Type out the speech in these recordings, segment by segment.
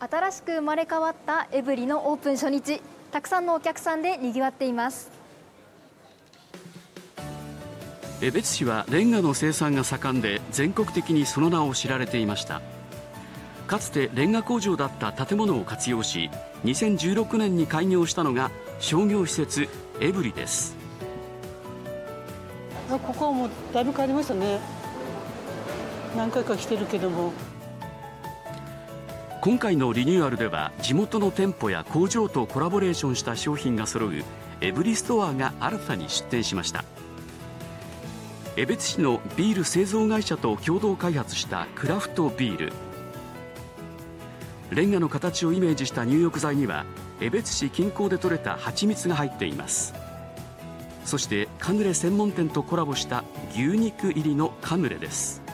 新しく生まれ変わったエブリのオープン初日。たくさんのお客さんで賑わっています。江別市はレンガの生産が盛んで全国的にその名を知られていました。かつてレンガ工場だった建物を活用し2016年に開業したのが商業施設エブリです。ここはもうだいぶ変わりましたね。何回か来てるけども今回のリニューアルでは地元の店舗や工場とコラボレーションした商品が揃うエブリストアが新たに出店しました。江別市のビール製造会社と共同開発したクラフトビール。レンガの形をイメージした入浴剤には江別市近郊で採れた蜂蜜が入っています。そしてカヌレ専門店とコラボした牛肉入りのカヌレです。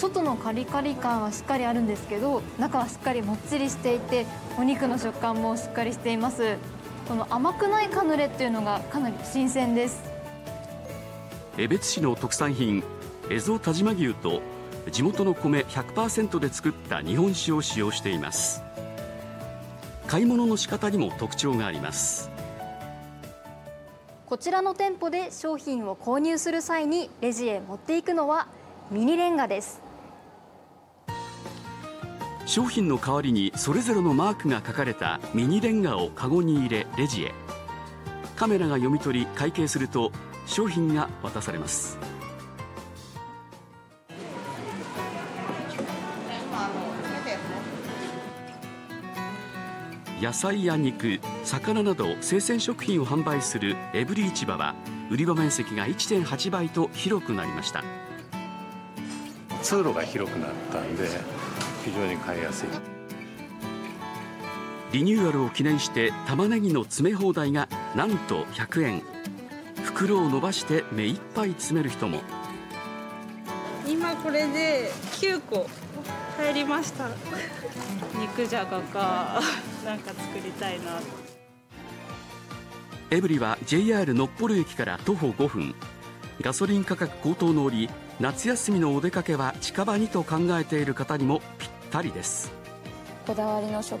外のカリカリ感はしっかりあるんですけど中はしっかりもっちりしていてお肉の食感もしっかりしています。この甘くないカヌレっていうのがかなり新鮮です。江別市の特産品蝦夷田島牛と地元の米100%で作った日本酒を使用しています。買い物の仕方にも特徴があります。こちらの店舗で商品を購入する際にレジへ持っていくのはミニレンガです商品の代わりにそれぞれのマークが書かれたミニレンガをカゴに入れレジへ。カメラが読み取り会計すると商品が渡されます。野菜や肉、魚など生鮮食品を販売するエブリ市場は売り場面積が1.8倍と広くなりました。通路が広くなったんで非常に買いやすい。リニューアルを記念して玉ねぎの詰め放題がなんと100円袋を伸ばして目いっぱい詰める人も。今これで9個入りました。肉じゃがかなんか作りたいな。エブリは JR のっぽる駅から徒歩5分。ガソリン価格高騰の折夏休みのお出かけは近場にと考えている方にもぴったりです。こだわりの食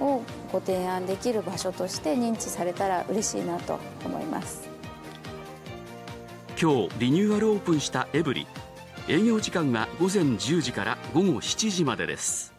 をご提案できる場所として認知されたら嬉しいなと思います。今日リニューアルオープンしたエブリ営業時間は午前10時から午後7時までです